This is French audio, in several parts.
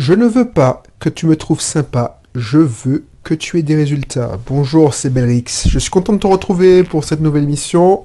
Je ne veux pas que tu me trouves sympa, je veux que tu aies des résultats. Bonjour, c'est Belrix. Je suis content de te retrouver pour cette nouvelle émission.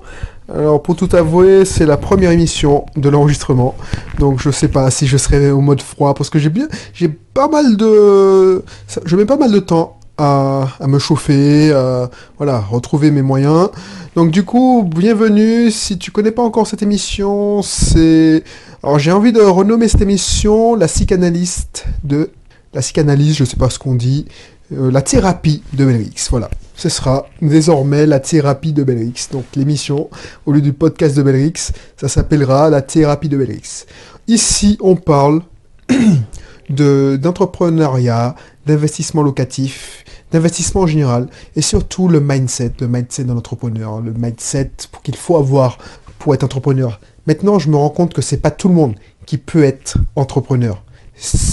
Alors, pour tout avouer, c'est la première émission de l'enregistrement. Donc, je sais pas si je serai au mode froid parce que j'ai bien, j'ai pas mal de, je mets pas mal de temps à, me chauffer, à, voilà, retrouver mes moyens. Donc, du coup, bienvenue. Si tu connais pas encore cette émission, c'est, alors j'ai envie de renommer cette émission la psychanalyste de la psychanalyse, je sais pas ce qu'on dit, euh, la thérapie de Belrix. Voilà, ce sera désormais la thérapie de Belrix. Donc l'émission, au lieu du podcast de Belrix, ça s'appellera la thérapie de Belrix. Ici, on parle d'entrepreneuriat, d'investissement locatif, d'investissement en général, et surtout le mindset, le mindset d'un entrepreneur, le mindset qu'il faut avoir pour être entrepreneur. Maintenant, je me rends compte que c'est pas tout le monde qui peut être entrepreneur.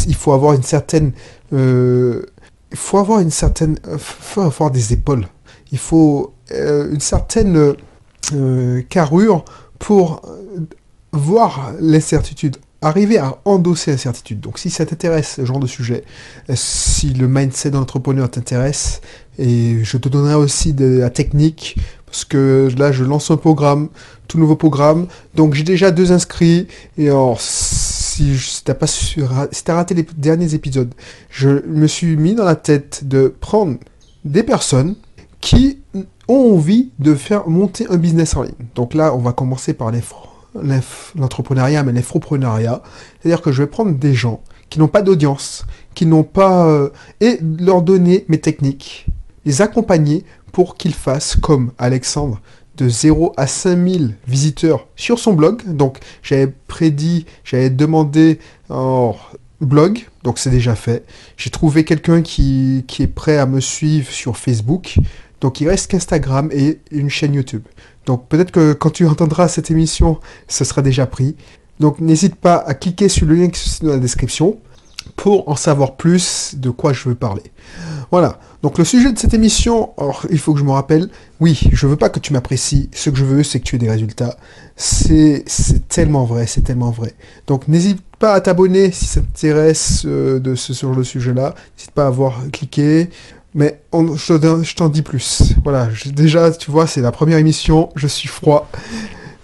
Il faut avoir une certaine euh, il faut avoir une certaine, euh, faut avoir des épaules. Il faut euh, une certaine carrure pour voir l'incertitude, arriver à endosser l'incertitude. Donc si ça t'intéresse, ce genre de sujet, si le mindset d'entrepreneur t'intéresse, et je te donnerai aussi de la technique, parce que là je lance un programme, tout nouveau programme, donc j'ai déjà deux inscrits, et alors si t'as pas si as raté les derniers épisodes, je me suis mis dans la tête de prendre des personnes qui ont envie de faire monter un business en ligne. Donc là, on va commencer par l'entrepreneuriat, mais l'infoprenariat. C'est-à-dire que je vais prendre des gens qui n'ont pas d'audience, qui n'ont pas... Euh, et leur donner mes techniques, les accompagner pour qu'ils fassent comme Alexandre de 0 à 5000 visiteurs sur son blog. Donc j'avais prédit, j'avais demandé en blog, donc c'est déjà fait. J'ai trouvé quelqu'un qui, qui, est prêt à me suivre sur Facebook. Donc il reste qu'Instagram et une chaîne YouTube. Donc peut-être que quand tu entendras cette émission, ce sera déjà pris. Donc n'hésite pas à cliquer sur le lien qui est dans la description pour en savoir plus de quoi je veux parler. Voilà. Donc le sujet de cette émission, il faut que je me rappelle, oui, je veux pas que tu m'apprécies, ce que je veux c'est que tu aies des résultats. C'est tellement vrai, c'est tellement vrai. Donc n'hésite pas à t'abonner si ça t'intéresse euh, de ce, sur le sujet-là. N'hésite pas à avoir cliqué. Mais je t'en dis plus. Voilà, déjà, tu vois, c'est la première émission, je suis froid.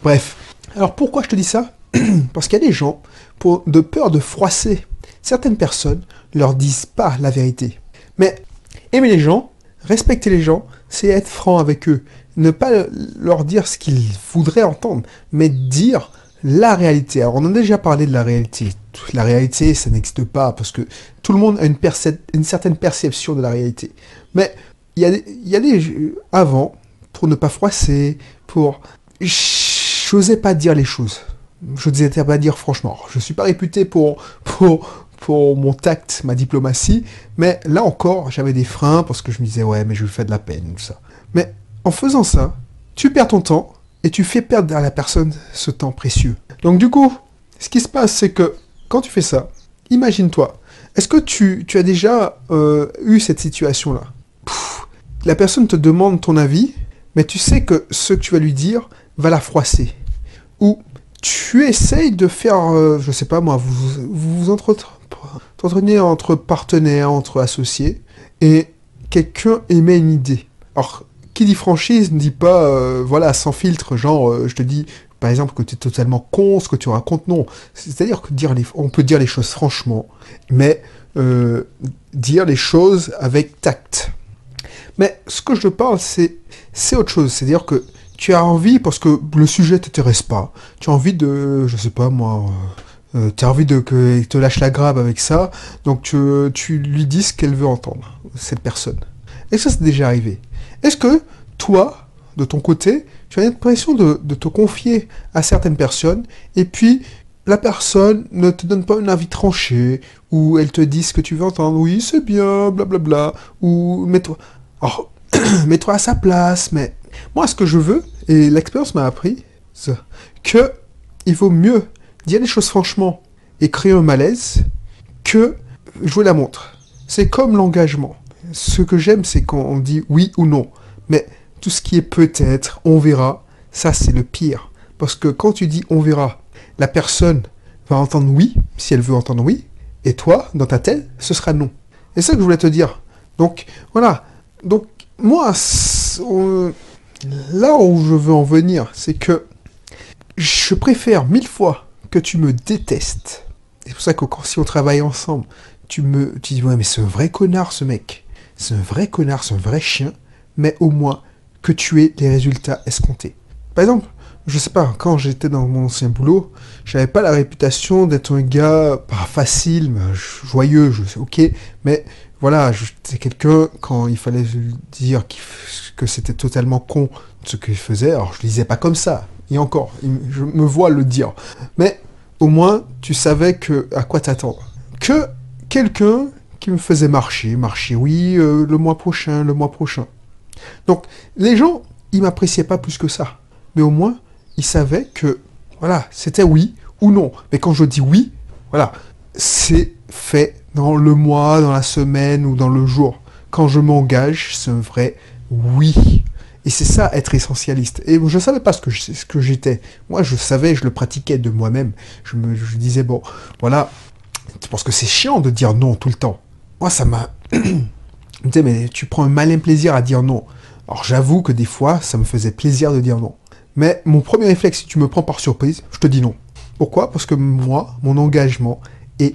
Bref. Alors pourquoi je te dis ça? Parce qu'il y a des gens, pour, de peur de froisser certaines personnes, leur disent pas la vérité. Mais aimer les gens, respecter les gens, c'est être franc avec eux. Ne pas leur dire ce qu'ils voudraient entendre, mais dire la réalité. Alors on a déjà parlé de la réalité. La réalité, ça n'existe pas parce que tout le monde a une, certaine perception de la réalité. Mais il y a, y a des... Avant, pour ne pas froisser, pour... J'osais pas dire les choses. Je n'osais pas dire franchement. Je suis pas réputé pour, pour, pour mon tact, ma diplomatie, mais là encore, j'avais des freins parce que je me disais, ouais, mais je lui fais de la peine, tout ça. Mais en faisant ça, tu perds ton temps et tu fais perdre à la personne ce temps précieux. Donc du coup, ce qui se passe, c'est que quand tu fais ça, imagine-toi, est-ce que tu, as déjà euh, eu cette situation-là? La personne te demande ton avis, mais tu sais que ce que tu vas lui dire va la froisser. Ou tu essayes de faire, euh, je sais pas moi, vous vous, vous entre partenaires, entre associés, et quelqu'un émet une idée. Qui dit franchise ne dit pas, euh, voilà, sans filtre, genre, euh, je te dis, par exemple, que tu es totalement con, ce que tu racontes, non. C'est-à-dire que dire les, on peut dire les choses franchement, mais euh, dire les choses avec tact. Mais ce que je parle, c'est, c'est autre chose. C'est-à-dire que tu as envie, parce que le sujet t'intéresse pas, tu as envie de, je sais pas moi, tu as envie de qu'il te lâche la grabe avec ça, donc tu, tu lui dis ce qu'elle veut entendre, cette personne. Et ça, c'est déjà arrivé. Est-ce que toi, de ton côté, tu as l'impression de, te confier à certaines personnes, et puis la personne ne te donne pas un avis tranché, ou elle te dit ce que tu veux entendre, oui, c'est bien, blablabla, ou mets-toi mets à sa place, mais moi, ce que je veux, et l'expérience m'a appris, que il vaut mieux dire les choses franchement et créer un malaise que jouer la montre. C'est comme l'engagement. Ce que j'aime, c'est quand on dit oui ou non. Mais tout ce qui est peut-être, on verra, ça c'est le pire. Parce que quand tu dis on verra, la personne va entendre oui, si elle veut entendre oui, Et toi, dans ta tête, ce sera non. C'est ça que je voulais te dire. Donc, voilà. Donc, moi, là où je veux en venir, c'est que je préfère mille fois que tu me détestes. C'est pour ça que quand, si on travaille ensemble, tu me dis, ouais, mais c'est un vrai connard, ce mec. C'est un vrai connard, c'est un vrai chien. Mais au moins, que tu aies les résultats escomptés. Par exemple, je sais pas, quand j'étais dans mon ancien boulot, j'avais pas la réputation d'être un gars pas facile, joyeux, je sais, ok, mais voilà, j'étais quelqu'un, quand il fallait dire que c'était totalement con ce qu'il faisait, alors je le disais pas comme ça, et encore, je me vois le dire, mais au moins tu savais à quoi t'attendre. Que quelqu'un me faisait marcher, marcher, oui, euh, le mois prochain, le mois prochain. Donc, les gens, ils m'appréciaient pas plus que ça. Mais au moins, ils savaient que, voilà, c'était oui ou non. Mais quand je dis oui, voilà, c'est fait dans le mois, dans la semaine ou dans le jour. Quand je m'engage, c'est un vrai oui. Et c'est ça, être essentialiste. Et je ne savais pas ce que, ce que j'étais. Moi, je savais, je le pratiquais de moi-même. Je me disais, bon, voilà, parce que c'est chiant de dire non tout le temps. Moi, ça m'a... tu mais tu prends un malin plaisir à dire non. Alors j'avoue que des fois, ça me faisait plaisir de dire non. Mais mon premier réflexe, si tu me prends par surprise, je te dis non. Pourquoi? Parce que moi, mon engagement est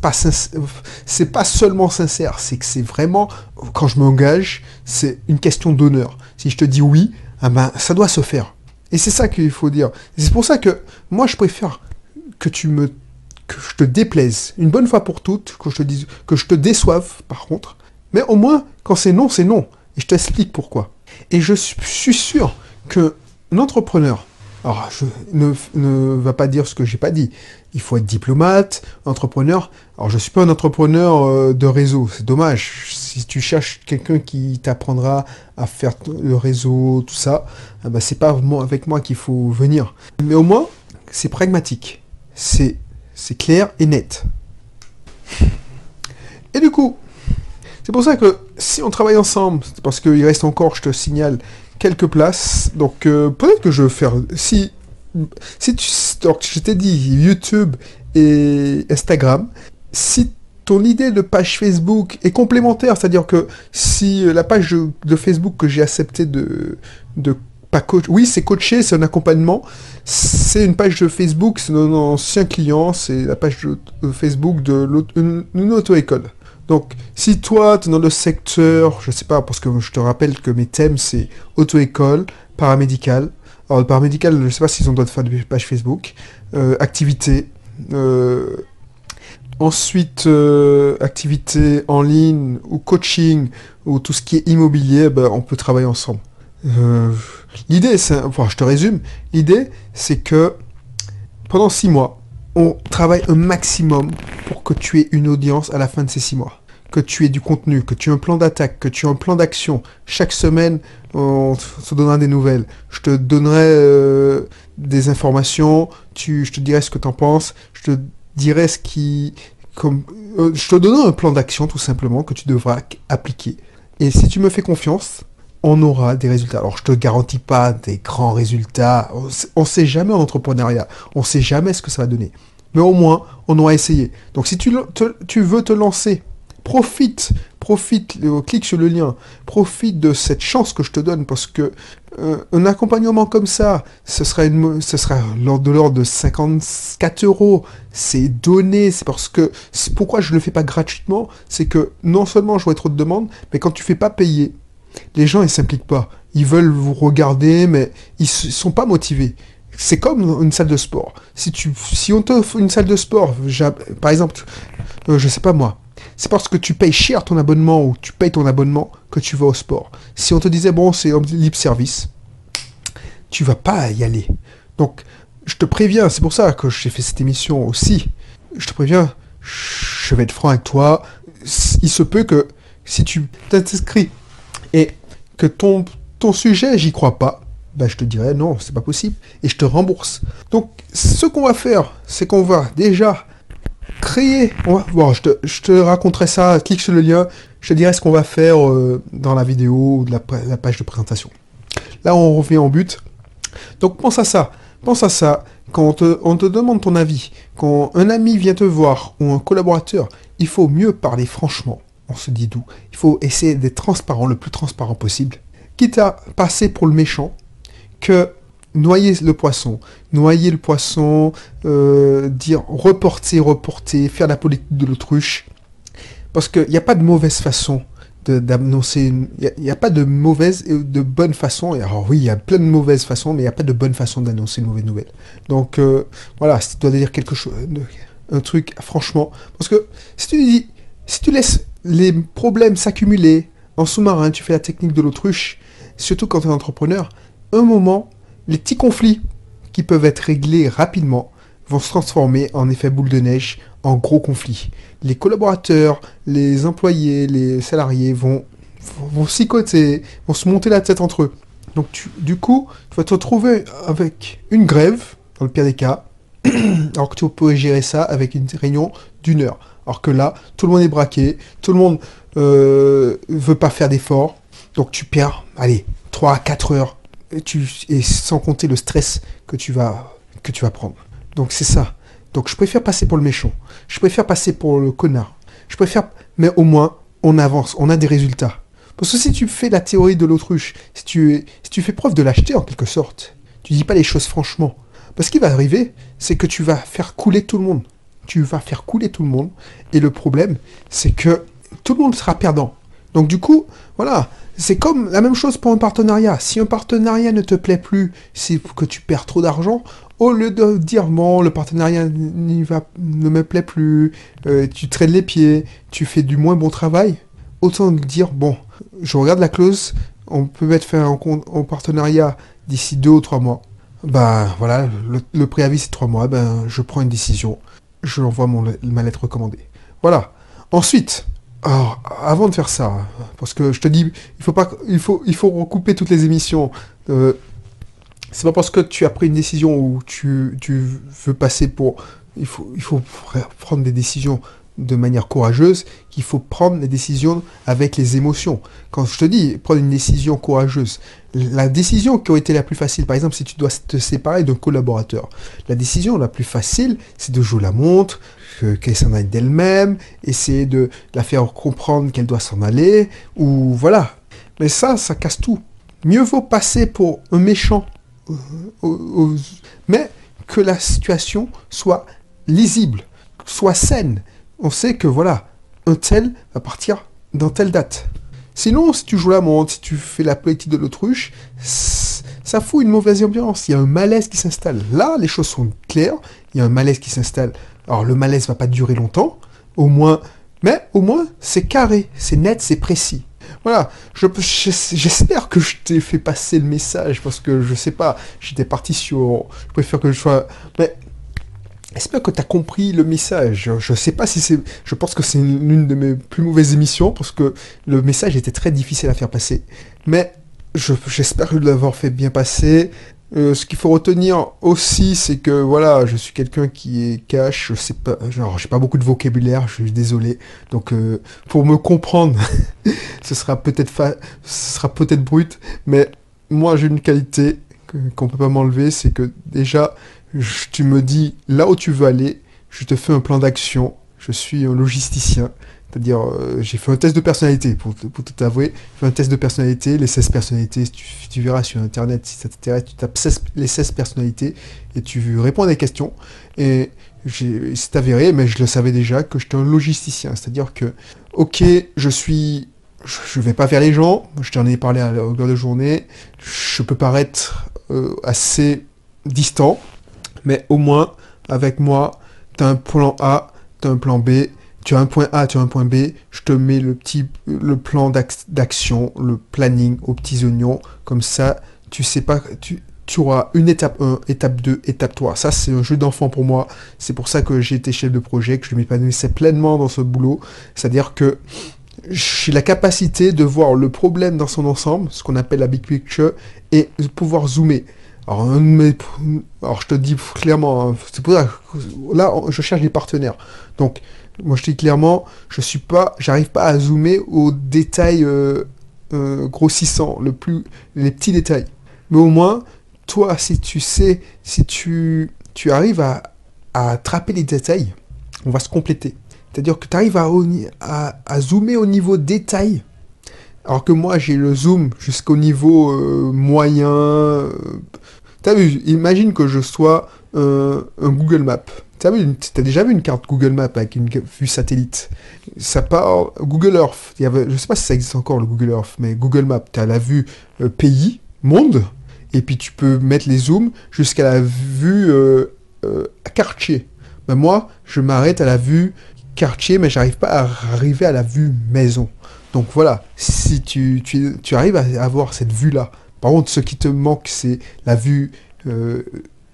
pas c'est pas seulement sincère, c'est que c'est vraiment quand je m'engage, c'est une question d'honneur. Si je te dis oui, ah ben ça doit se faire. Et c'est ça qu'il faut dire. C'est pour ça que moi je préfère que tu me que je te déplaise une bonne fois pour toutes, que je te dise que je te déçoive par contre. Mais au moins quand c'est non, c'est non. Et je t'explique pourquoi. Et je suis sûr que l'entrepreneur, alors je ne, ne va pas dire ce que j'ai pas dit. Il faut être diplomate, entrepreneur. Alors je suis pas un entrepreneur euh, de réseau, c'est dommage. Si tu cherches quelqu'un qui t'apprendra à faire le réseau, tout ça, ah bah, c'est pas avec moi qu'il faut venir. Mais au moins, c'est pragmatique. C'est c'est clair et net. Et du coup, c'est pour ça que si on travaille ensemble, parce qu'il reste encore, je te signale, quelques places. Donc euh, peut-être que je vais faire... Si, si tu... je t'ai dit YouTube et Instagram. Si ton idée de page Facebook est complémentaire, c'est-à-dire que si la page de, Facebook que j'ai accepté de pas coach, oui c'est coaché, c'est un accompagnement, c'est une page de Facebook, c'est un ancien client, c'est la page de, Facebook de une auto-école. Donc, si toi, tu es dans le secteur, je sais pas, parce que je te rappelle que mes thèmes, c'est auto-école, paramédical. Alors, le paramédical, je sais pas s'ils ont droit de faire des pages Facebook. Euh, activité. Euh, ensuite, euh, activité en ligne ou coaching ou tout ce qui est immobilier, ben, on peut travailler ensemble. L'idée, c'est, enfin, je te résume, l'idée, c'est que pendant six mois, on travaille un maximum pour que tu aies une audience à la fin de ces six mois. Que tu aies du contenu, que tu aies un plan d'attaque, que tu aies un plan d'action. Chaque semaine, on se donnera des nouvelles. Je te donnerai euh, des informations, tu, je te dirai ce que tu en penses, je te dirai ce qui... Euh, je te donnerai un plan d'action tout simplement que tu devras appliquer. Et si tu me fais confiance, on aura des résultats. Alors je te garantis pas des grands résultats. On ne sait jamais en entrepreneuriat. On ne sait jamais ce que ça va donner. Mais au moins, on aura essayé. Donc si tu, veux te lancer, profite, profite, clique sur le lien, profite de cette chance que je te donne parce que euh, un accompagnement comme ça, ce sera, une, ce de l'ordre de 54 euros. C'est donné, c'est parce que pourquoi je ne le fais pas gratuitement, c'est que non seulement je vois trop de demandes, mais quand tu fais pas payer, les gens ils s'impliquent pas. Ils veulent vous regarder, mais ils sont pas motivés. C'est comme une salle de sport. Si tu, si on t'offre une salle de sport, par exemple, euh, je sais pas moi, c'est parce que tu payes cher ton abonnement ou tu payes ton abonnement que tu vas au sport. Si on te disait bon c'est libre service, tu vas pas y aller. Donc je te préviens, c'est pour ça que j'ai fait cette émission aussi. Je te préviens, je vais être franc avec toi. Il se peut que si tu t'inscris et que ton, ton sujet, j'y crois pas, bah, je te dirais non, c'est pas possible, et je te rembourse. Donc, ce qu'on va faire, c'est qu'on va déjà créer. bon, je te, je te, raconterai ça, clique sur le lien, je te dirai ce qu'on va faire euh, dans la vidéo ou de la, page de présentation. Là, on revient en but. Donc, pense à ça. Pense à ça. Quand on te demande ton avis, Quand un ami vient te voir ou un collaborateur, il faut mieux parler franchement. On se dit d'où. Il faut essayer d'être transparent, le plus transparent possible. Quitte à passer pour le méchant, que noyer le poisson. Noyer le poisson, euh, dire reporter, reporter, faire la politique de l'autruche. Parce qu'il n'y a pas de mauvaise façon d'annoncer Il n'y a, pas de mauvaise et de bonne façon. Alors oui, il y a plein de mauvaises façons, mais il n'y a pas de bonne façon d'annoncer une mauvaise nouvelle. Donc euh, voilà, si tu dois dire quelque chose, un truc, franchement. Parce que si tu dis, si tu laisses les problèmes s'accumuler en sous-marin, tu fais la technique de l'autruche, surtout quand tu es entrepreneur, un moment, les petits conflits qui peuvent être réglés rapidement vont se transformer en effet boule de neige, en gros conflits. Les collaborateurs, les employés, les salariés vont, vont, côté, vont se monter la tête entre eux. Donc du coup, tu vas te retrouver avec une grève, dans le pire des cas, alors que tu peux gérer ça avec une réunion d'une heure. Alors que là, tout le monde est braqué, tout le monde euh, veut pas faire d'efforts, donc tu perds, allez, 3 à 4 heures, et, tu, et sans compter le stress que tu vas, que tu vas prendre. Donc c'est ça. Donc je préfère passer pour le méchant. Je préfère passer pour le connard. Je préfère, mais au moins, on avance, on a des résultats. Parce que si tu fais la théorie de l'autruche, si tu, fais preuve de lâcheté en quelque sorte, tu dis pas les choses franchement. Parce qu'il va arriver, c'est que tu vas faire couler tout le monde. Tu vas faire couler tout le monde. Et le problème, c'est que tout le monde sera perdant. Donc du coup, voilà, c'est comme la même chose pour un partenariat. Si un partenariat ne te plaît plus, c'est que tu perds trop d'argent, au lieu de dire bon, le partenariat ne me plaît plus, euh, tu traînes les pieds, tu fais du moins bon travail, autant dire bon, je regarde la clause, on peut mettre fin en, partenariat d'ici deux ou trois mois. Ben voilà, le, préavis c'est trois mois, ben je prends une décision, je envoie mon, ma lettre recommandée. Voilà. Ensuite, avant de faire ça, parce que je te dis, il faut pas, il faut, il faut recouper toutes les émissions. Euh, c'est pas parce que tu as pris une décision où tu, tu veux passer pour... Il faut, il faut prendre des décisions de manière courageuse qu'il faut prendre des décisions avec les émotions. Quand je te dis prendre une décision courageuse, la décision qui aurait été la plus facile, par exemple, si tu dois te séparer d'un collaborateur, la décision la plus facile, c'est de jouer la montre, qu'elle s'en aille d'elle-même, essayer de la faire comprendre qu'elle doit s'en aller, ou voilà. Mais ça, ça casse tout. Mieux vaut passer pour un méchant mais que la situation soit lisible, soit saine. On sait que voilà, un tel va partir dans telle date. Sinon, si tu joues la montre, si tu fais la politique de l'autruche, ça fout une mauvaise ambiance. Il y a un malaise qui s'installe. Là, les choses sont claires. Il y a un malaise qui s'installe. Alors, le malaise va pas durer longtemps, au moins, mais au moins, c'est carré, c'est net, c'est précis. Voilà, j'espère que je t'ai fait passer le message parce que je sais pas, j'étais parti sur. Je préfère que je sois. Mais J'espère que tu as compris le message? Je sais pas si c'est. Je pense que c'est l'une de mes plus mauvaises émissions parce que le message était très difficile à faire passer. Mais j'espère l'avoir fait bien passer. Euh, ce qu'il faut retenir aussi, c'est que voilà, je suis quelqu'un qui est cash, je sais pas, genre j'ai pas beaucoup de vocabulaire, je suis désolé. Donc euh, pour me comprendre, ce sera peut-être ce sera peut-être brut, mais moi j'ai une qualité qu'on peut pas m'enlever, c'est que déjà tu me dis là où tu veux aller, je te fais un plan d'action, je suis un logisticien. C'est-à-dire, euh, j'ai fait un test de personnalité, pour, tout avouer. J'ai fait un test de personnalité, les 16 personnalités, tu, verras sur Internet, si ça t'intéresse, tu tapes les 16 personnalités et tu réponds à des questions. Et c'est avéré, mais je le savais déjà, que j'étais un logisticien. C'est-à-dire que, ok, je suis... Je vais pas faire les gens, je t'en ai parlé à la longueur de journée, je peux paraître euh, assez distant, mais au moins, avec moi, tu as un plan A, tu as un plan B, tu as un point A, tu as un point B, je te mets le petit le plan d'action, le planning aux petits oignons, comme ça, tu sais pas, tu, tu auras une étape 1, étape 2, étape 3. Ça, c'est un jeu d'enfant pour moi. C'est pour ça que j'ai été chef de projet, que je m'épanouissais pleinement dans ce boulot. C'est-à-dire que j'ai la capacité de voir le problème dans son ensemble, ce qu'on appelle la big picture, et de pouvoir zoomer. Alors, je te dis clairement, hein, c'est pour ça que là, je cherche des partenaires. Donc, moi, je dis clairement, je suis pas, j'arrive pas à zoomer aux détails euh, euh, grossissants, le plus, les petits détails. Mais au moins, toi, si tu sais, si tu, tu arrives à, à attraper les détails, on va se compléter. C'est-à-dire que tu arrives à, zoomer au niveau détail, alors que moi j'ai le zoom jusqu'au niveau euh, moyen. Vu, imagine que je sois un Google Maps. T'as as déjà vu une carte Google Maps avec une vue satellite? Ça part Google Earth. Il y avait, je sais pas si ça existe encore le Google Earth, mais Google Maps, tu as la vue euh, pays, monde, et puis tu peux mettre les zooms jusqu'à la vue euh, euh, quartier. Mais moi, je m'arrête à la vue quartier, mais j'arrive pas à arriver à la vue maison. Donc voilà, si tu, tu, tu arrives à avoir cette vue-là, par contre, ce qui te manque, c'est la vue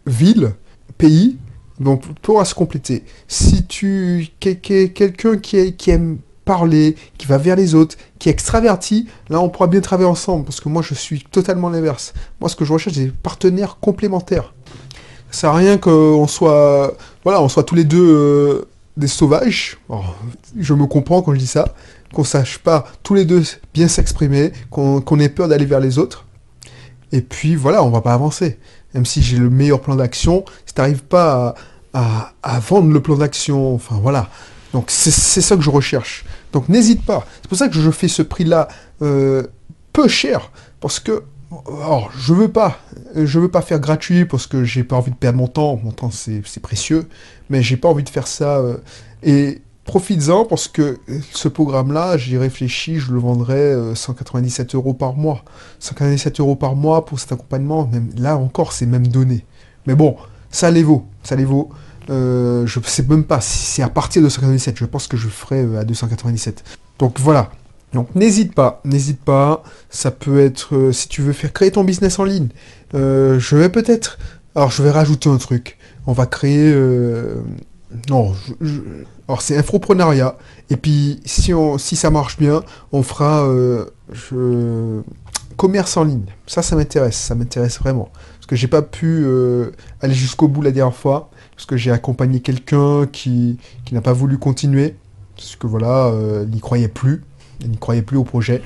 ville, pays, donc, pour se compléter, si tu quelqu'un qui, aime parler, qui va vers les autres, qui est extraverti, là on pourra bien travailler ensemble, parce que moi je suis totalement l'inverse. Moi ce que je recherche, c'est des partenaires complémentaires. Ça sert à rien qu'on soit, voilà, on soit tous les deux euh, des sauvages. je me comprends quand je dis ça, qu'on sache pas tous les deux bien s'exprimer, qu'on ait peur d'aller vers les autres. Et puis voilà, on va pas avancer même si j'ai le meilleur plan d'action, si tu n'arrives pas à, vendre le plan d'action, enfin voilà. Donc c'est ça que je recherche. Donc n'hésite pas. C'est pour ça que je fais ce prix-là euh, peu cher, parce que alors, je veux pas, je veux pas faire gratuit parce que j'ai pas envie de perdre mon temps. Mon temps c'est précieux, mais j'ai pas envie de faire ça. Euh, et profites-en parce que ce programme-là, j'y réfléchis, je le vendrais 197 euh, euros par mois. 197 euros par mois pour cet accompagnement, même là encore, c'est même donné. Mais bon, ça les vaut, ça les vaut. Euh, je sais même pas si c'est à partir de 197, je pense que je ferai euh, à 297. Donc voilà. Donc n'hésite pas, n'hésite pas. Ça peut être, si tu veux faire créer ton business en ligne, je vais peut-être, alors je vais rajouter un truc. On va créer non, alors c'est infoprenariat. Et puis si, on, si ça marche bien, on fera euh, commerce en ligne. Ça, ça m'intéresse, ça m'intéresse vraiment. Parce que j'ai pas pu euh, aller jusqu'au bout la dernière fois, parce que j'ai accompagné quelqu'un qui, qui n'a pas voulu continuer, parce que voilà, euh, il n'y croyait plus, il n'y croyait plus au projet.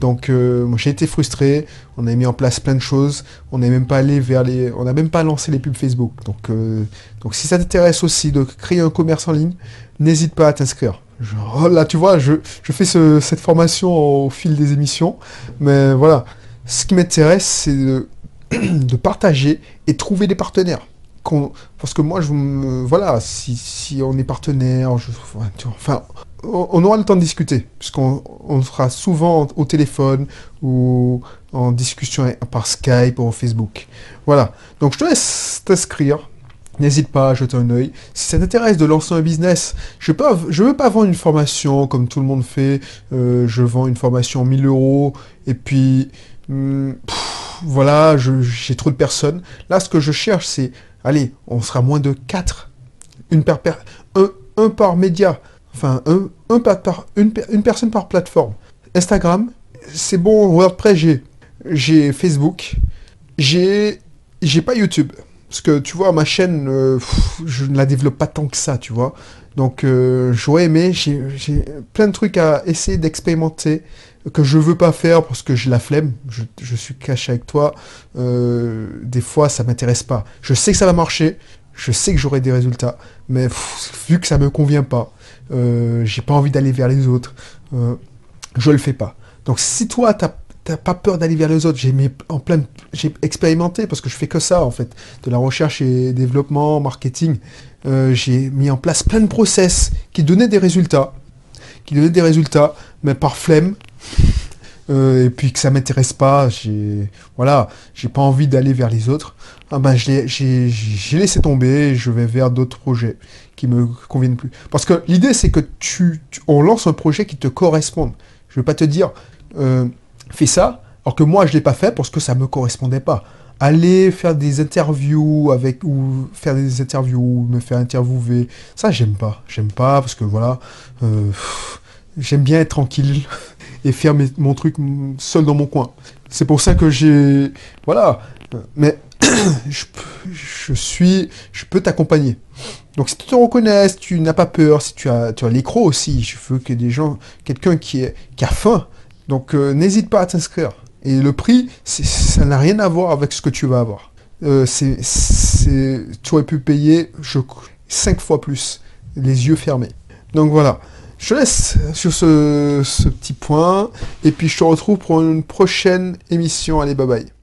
Donc euh, j'ai été frustré, on a mis en place plein de choses, on n'est même pas allé vers les. On n'a même pas lancé les pubs Facebook. Donc, euh, donc si ça t'intéresse aussi de créer un commerce en ligne, n'hésite pas à t'inscrire. Oh, là tu vois, je, fais cette formation au fil des émissions. Mais voilà. Ce qui m'intéresse, c'est de, de, partager et trouver des partenaires. Parce que moi, je voilà, si, si on est partenaire, je, enfin, on aura le temps de discuter, puisqu'on on sera souvent au téléphone ou en discussion par Skype ou Facebook. Voilà. Donc je te laisse t'inscrire. N'hésite pas à jeter un oeil. Si ça t'intéresse de lancer un business, je ne veux pas vendre une formation comme tout le monde fait. Euh, je vends une formation 1000 euros et puis hmm, voilà, j'ai trop de personnes. Là, ce que je cherche, c'est, allez, on sera moins de 4. Une un, un par média enfin un, par, une, une, personne par plateforme. Instagram, c'est bon, WordPress, j'ai, j'ai Facebook, j'ai, j'ai pas YouTube. Parce que tu vois, ma chaîne, euh, je ne la développe pas tant que ça, tu vois. Donc euh, j'aurais aimé, j'ai, plein de trucs à essayer d'expérimenter que je veux pas faire parce que j'ai la flemme, je, suis caché avec toi, euh, des fois ça m'intéresse pas. Je sais que ça va marcher, je sais que j'aurai des résultats, mais vu que ça me convient pas, j'ai pas envie d'aller vers les autres, euh, je le fais pas. Donc si toi t'as pas peur d'aller vers les autres, j'ai en plein, j'ai expérimenté parce que je fais que ça en fait, de la recherche et développement, marketing. Euh, j'ai mis en place plein de process qui donnaient des résultats, qui donnaient des résultats, mais par flemme. Et puis que ça m'intéresse pas, j'ai voilà, j'ai pas envie d'aller vers les autres ah ben, j'ai laissé tomber, je vais vers d'autres projets qui me conviennent plus. Parce que l'idée, c'est que tu, on lance un projet qui te corresponde. Je vais pas te dire, euh, fais ça, alors que moi, je l'ai pas fait parce que ça me correspondait pas. Aller faire des interviews avec, ou faire des interviews, me faire interviewer, ça, j'aime pas. J'aime pas parce que voilà, euh, j'aime bien être tranquille et faire mon truc seul dans mon coin. C'est pour ça que j'ai, voilà. Mais je, suis, je peux t'accompagner. Donc si tu te reconnais, si tu n'as pas peur, si tu as, tu as l'écro aussi, je veux que des gens, quelqu'un qui, est, qui a faim, donc euh, n'hésite pas à t'inscrire. Et le prix, ça n'a rien à voir avec ce que tu vas avoir. Euh, c'est, tu aurais pu payer, je, cinq fois plus, les yeux fermés. Donc voilà. Je te laisse sur ce, ce petit point, et puis je te retrouve pour une prochaine émission. Allez, bye bye.